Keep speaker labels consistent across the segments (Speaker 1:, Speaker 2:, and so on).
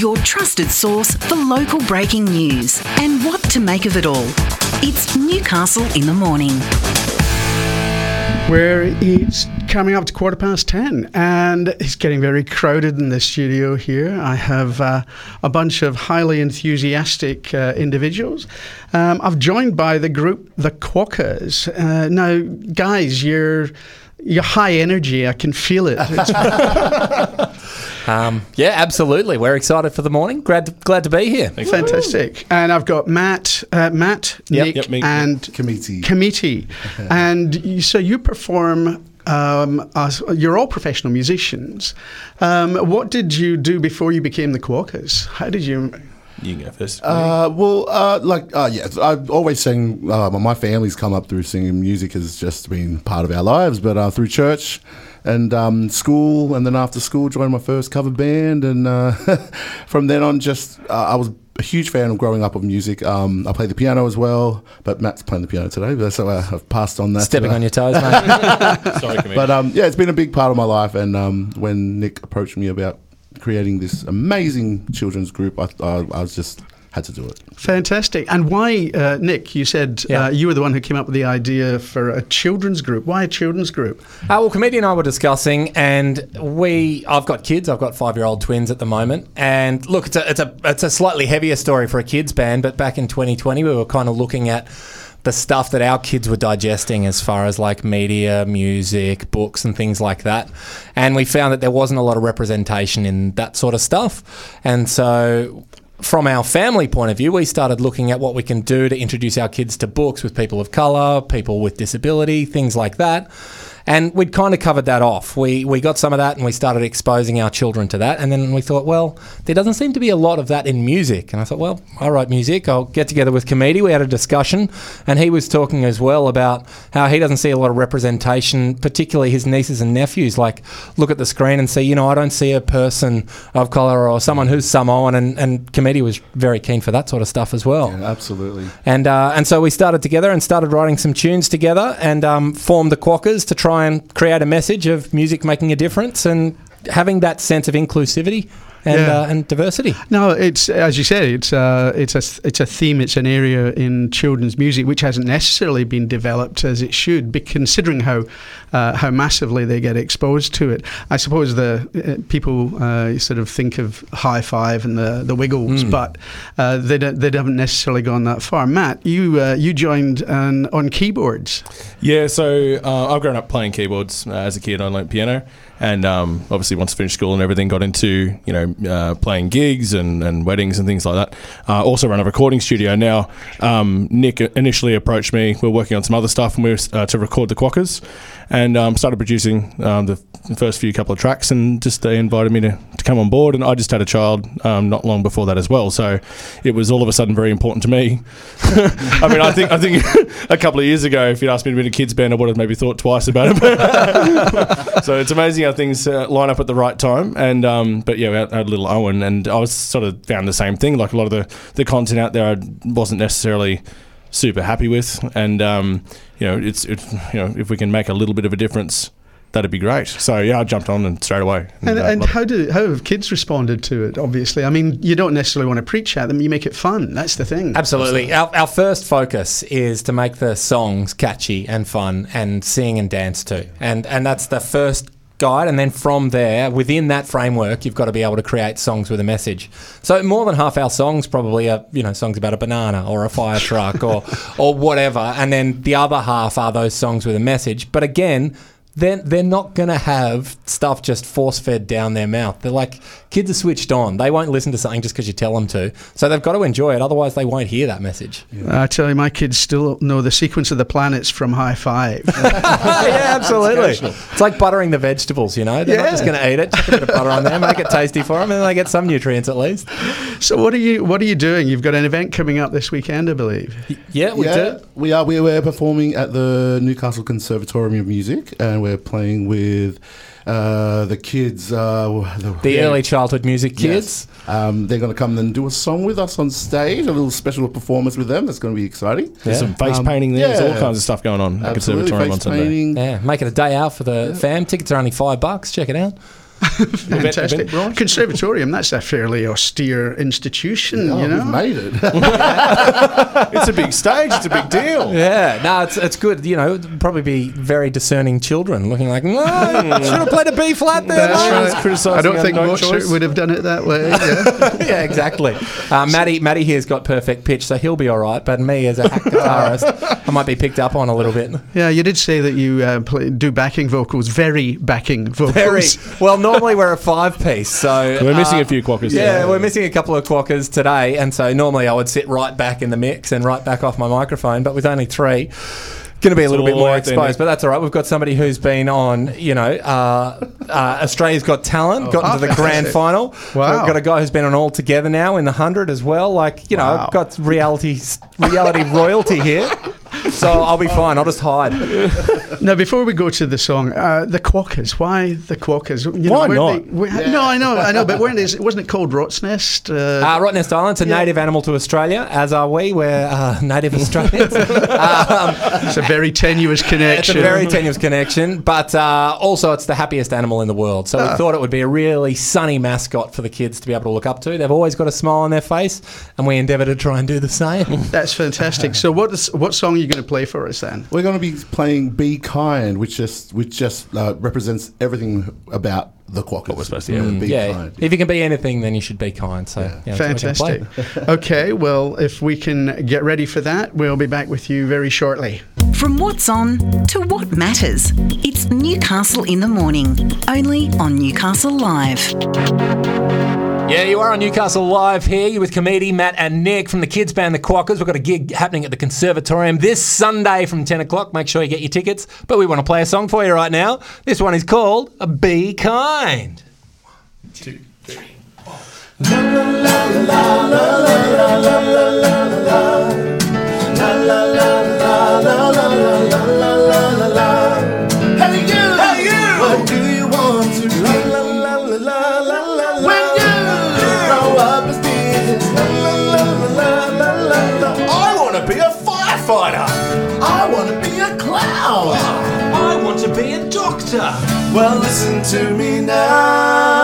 Speaker 1: your trusted source for local breaking news and what to make of it all. It's Newcastle in the Morning.
Speaker 2: Where it's coming up to quarter past 10 and it's getting very crowded in the studio here. I have uh, a bunch of highly enthusiastic uh, individuals. Um, I've joined by the group The Quokkas. Uh, now, guys, you're. You're high energy. I can feel it.
Speaker 3: Um, yeah, absolutely. We're excited for the morning. Glad to, glad to be here.
Speaker 2: Fantastic. And I've got Matt, uh, Matt,
Speaker 3: Yep.
Speaker 2: Nick,
Speaker 4: Yep, me.
Speaker 2: and
Speaker 4: Committee.
Speaker 2: Committee. and you, so you perform. Um, as, you're all professional musicians. Um, what did you do before you became the Quokkas? How did you?
Speaker 4: You can go first.
Speaker 5: Uh, well, uh, like, uh, yeah, I've always sang. Uh, my family's come up through singing. Music has just been part of our lives, but uh, through church and um, school, and then after school, joined my first cover band, and uh, from then on, just uh, I was a huge fan of growing up of music. Um, I play the piano as well, but Matt's playing the piano today, but so uh, I've passed on that.
Speaker 3: Stepping on your toes, mate.
Speaker 4: Sorry,
Speaker 5: But um, yeah, it's been a big part of my life. And um, when Nick approached me about creating this amazing children's group, I, I, I was just had to do it.
Speaker 2: Fantastic. And why, uh, Nick? You said
Speaker 3: Yeah.
Speaker 2: uh, you were the one who came up with the idea for a children's group. Why a children's group?
Speaker 3: Uh, well, Committee and I were discussing, and we, I've got kids. I've got five-year-old twins at the moment, and look, it's a, it's a, it's a slightly heavier story for a kids band. But back in 2020, we were kind of looking at the stuff that our kids were digesting as far as like media, music, books, and things like that, and we found that there wasn't a lot of representation in that sort of stuff, and so from our family point of view, we started looking at what we can do to introduce our kids to books with people of colour, people with disability, things like that. And we'd kind of covered that off. We, we got some of that and we started exposing our children to that. And then we thought, well, there doesn't seem to be a lot of that in music. And I thought, well, I write music. I'll get together with Comedy. We had a discussion. And he was talking as well about how he doesn't see a lot of representation, particularly his nieces and nephews. Like, look at the screen and see, you know, I don't see a person of colour or someone who's Samoan. And, and Comedy was very keen for that sort of stuff as well.
Speaker 5: Yeah, absolutely.
Speaker 3: And uh, and so we started together and started writing some tunes together and um, formed the Quokkas to try and create a message of music making a difference and having that sense of inclusivity and
Speaker 2: Yeah.
Speaker 3: uh, and diversity.
Speaker 2: No, it's as you said, it's uh, it's a it's a theme, it's an area in children's music which hasn't necessarily been developed as it should, be considering how uh, how massively they get exposed to it. I suppose the uh, people uh, sort of think of High Five and the the Wiggles, but uh, they don't, they haven't necessarily gone that far. Matt, you uh, you joined um, on keyboards.
Speaker 4: yeah, so uh, I've grown up playing keyboards uh, as a kid. I learnt piano, and um, obviously once I finished school and everything, got into you know uh, playing gigs and, and weddings and things like that. Uh, also run a recording studio now. Um, Nick initially approached me. We were working on some other stuff, and we were uh, to record the Quokkas, and um, started producing um, the first few couple of tracks, and just they invited me to, to come on board. And I just had a child um, not long before that as well, so it was all of a sudden very important to me. I mean, I think I think a couple of years ago, if you'd asked me to be in a kids band, I would have maybe thought twice about it. so it's amazing how things uh, line up at the right time. And um, but yeah, we had, had little Owen, and I was sort of found the same thing. Like a lot of the the content out there, I wasn't necessarily super happy with, and um, you know, it's it's you know, if we can make a little bit of a difference. That'd be great. So yeah, I jumped on and straight away.
Speaker 2: And,
Speaker 4: uh,
Speaker 2: and
Speaker 4: loved it.
Speaker 2: how do how have kids responded to it? Obviously, I mean, you don't necessarily want to preach at them; you make it fun. That's the thing.
Speaker 3: Absolutely. Our, our first focus is to make the songs catchy and fun and sing and dance to. And and that's the first guide and then from there within that framework you've got to be able to create songs with a message. So more than half our songs probably are you know songs about a banana or a fire truck or or whatever and then the other half are those songs with a message. But again then they're not going to have stuff just force fed down their mouth. They're like kids are switched on. They won't listen to something just because you tell them to. So they've got to enjoy it. Otherwise, they won't hear that message.
Speaker 2: I tell you, my kids still know the sequence of the planets from High Five.
Speaker 3: yeah, absolutely. It's like buttering the vegetables. You know, they're not just going to eat it. Chuck a bit of butter on there, make it tasty for them, and they get some nutrients at least.
Speaker 2: so, what are you what are you doing? You've got an event coming up this weekend, I believe.
Speaker 3: Yeah, we
Speaker 5: yeah,
Speaker 3: do.
Speaker 5: we are. We were performing at the Newcastle Conservatorium of Music, and we're playing with uh, the kids. Uh, the
Speaker 3: The
Speaker 5: yeah,
Speaker 3: early childhood music kids.
Speaker 5: Yes. Um, they're going to come and do a song with us on stage, a little special performance with them. That's going to be exciting.
Speaker 4: There's
Speaker 3: Yeah.
Speaker 4: some face
Speaker 5: Um,
Speaker 4: painting there. There's all kinds of stuff going on at
Speaker 5: Absolutely,
Speaker 4: Conservatorium on
Speaker 5: face
Speaker 4: Sunday.
Speaker 5: painting.
Speaker 3: Yeah, make it a day out for the fam. Tickets are only five bucks. Check it out.
Speaker 2: Fantastic.
Speaker 4: Eventbrite?
Speaker 2: Conservatorium, that's a fairly austere institution,
Speaker 5: Oh,
Speaker 2: you know?
Speaker 5: we've made it.
Speaker 4: It's a big stage. It's a big deal.
Speaker 3: Yeah, no, it's, it's good. You know, probably be very discerning children looking like, no, should have played a B flat there.
Speaker 2: That's
Speaker 3: mate."
Speaker 2: right.
Speaker 4: criticising
Speaker 2: I don't think
Speaker 4: no
Speaker 2: Mozart would have done it that way. Yeah.
Speaker 3: yeah, exactly. Uh, Matty, Matty here's got perfect pitch, so he'll be all right. But me as a hack guitarist, I might be picked up on a little bit.
Speaker 2: yeah, you did say that you uh, play, do backing vocals, very backing vocals.
Speaker 3: Very well. Normally we're a five piece, so
Speaker 4: We're missing
Speaker 3: uh,
Speaker 4: a few quokkas.
Speaker 3: Yeah, we're missing a couple of quokkas today, and so normally I would sit right back in the mix and right back off my microphone, but with only three. Going to be a little bit more exposed, but that's all right. We've got somebody who's been on, you know, uh, uh, Australia's Got Talent, got into the grand final.
Speaker 2: Wow.
Speaker 3: We've got a guy who's been on All Together now in the hundred as well. Like, you know,
Speaker 2: Wow.
Speaker 3: I've got reality reality royalty here, so I'll be fine. I'll just hide.
Speaker 2: Now, before we go to the song, uh, the Quokkas. Why the Quokkas? You
Speaker 4: Why not?
Speaker 2: they- we- No, I know, I know, but weren't wasn't it called Rot's Nest? Uh,
Speaker 3: Uh, Rottnest Island's a native animal to Australia, as are we. We're uh, native Australians. um,
Speaker 2: it's a very tenuous connection.
Speaker 3: it's a very tenuous connection, but uh, also it's the happiest animal in the world. So we thought it would be a really sunny mascot for the kids to be able to look up to. They've always got a smile on their face, and we endeavour to try and do the same.
Speaker 2: That's fantastic. So, what is, what song are you going to play for us then?
Speaker 5: We're going to be playing "Be Kind," which just which just uh, represents everything about the Quokkas. What
Speaker 4: we're supposed to
Speaker 5: yeah,
Speaker 4: hear.
Speaker 5: Be
Speaker 3: yeah,
Speaker 5: kind.
Speaker 3: if you can be anything, then you should be kind. So yeah, that's what we're gonna
Speaker 2: Fantastic. okay, well, if we can get ready for that, we'll be back with you very shortly.
Speaker 1: From what's on to what matters. It's Newcastle in the morning, only on Newcastle Live.
Speaker 3: Yeah, you are on Newcastle Live here. You're with comedy Matt and Nick from the kids band The Quokkas. We've got a gig happening at the Conservatorium this Sunday from 10 o'clock. Make sure you get your tickets. But we want to play a song for you right now. This one is called Be Kind.
Speaker 5: Hey firefighter. I want to be a clown.
Speaker 3: I want to be a doctor.
Speaker 5: Well, listen to me now.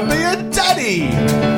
Speaker 5: remember your daddy.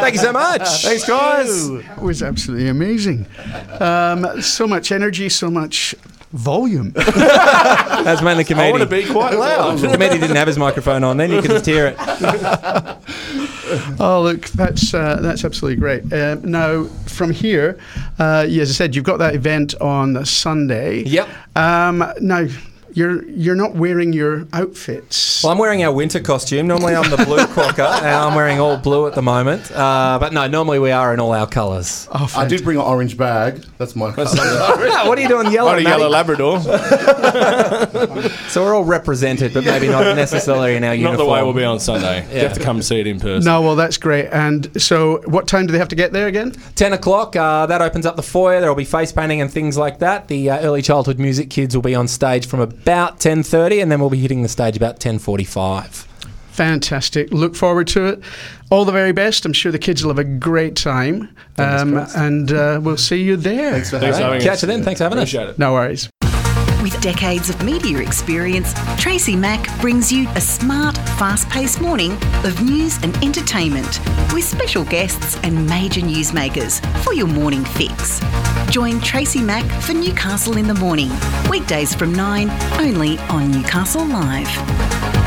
Speaker 3: Thank you so much. Thanks, guys.
Speaker 2: That was absolutely amazing. Um, so much energy, so much volume.
Speaker 3: That's mainly
Speaker 4: I
Speaker 3: comedy.
Speaker 4: want to be quite loud.
Speaker 3: Comedy didn't have his microphone on, then you could just hear it.
Speaker 2: Oh, look, that's uh, that's absolutely great. Um, now, from here, uh, yeah, as I said, you've got that event on Sunday.
Speaker 3: Yep.
Speaker 2: Um, now, you're you're not wearing your outfits.
Speaker 3: Well, I'm wearing our winter costume. Normally, I'm the blue quokka, and I'm wearing all blue at the moment. Uh, but no, normally we are in all our colours.
Speaker 2: Oh,
Speaker 5: I did bring an orange bag. That's my colour.
Speaker 3: what are you doing yellow?
Speaker 4: On a
Speaker 3: Matty?
Speaker 4: yellow Labrador.
Speaker 3: So we're all represented, but maybe not necessarily in our
Speaker 4: Not
Speaker 3: uniform.
Speaker 4: the way we'll be on Sunday. You have to come see it in person.
Speaker 2: No, well, that's great. And so, what time do they have to get there again?
Speaker 3: 10 o'clock, uh, that opens up the foyer. There will be face painting and things like that. The uh, early childhood music kids will be on stage from about 10.30 and then we'll be hitting the stage about 10.45.
Speaker 2: Fantastic. Look forward to it. All the very best. I'm sure the kids will have a great time. Um, and uh, we'll see you there.
Speaker 5: Thanks for
Speaker 4: Thanks for
Speaker 5: having
Speaker 4: having
Speaker 5: us.
Speaker 3: Catch you then. Thanks for having us.
Speaker 4: Appreciate it.
Speaker 2: No worries.
Speaker 1: With decades of media experience, Tracy Mack brings you a smart, fast paced morning of news and entertainment with special guests and major newsmakers for your morning fix. Join Tracy Mack for Newcastle in the Morning, weekdays from 9, only on Newcastle Live.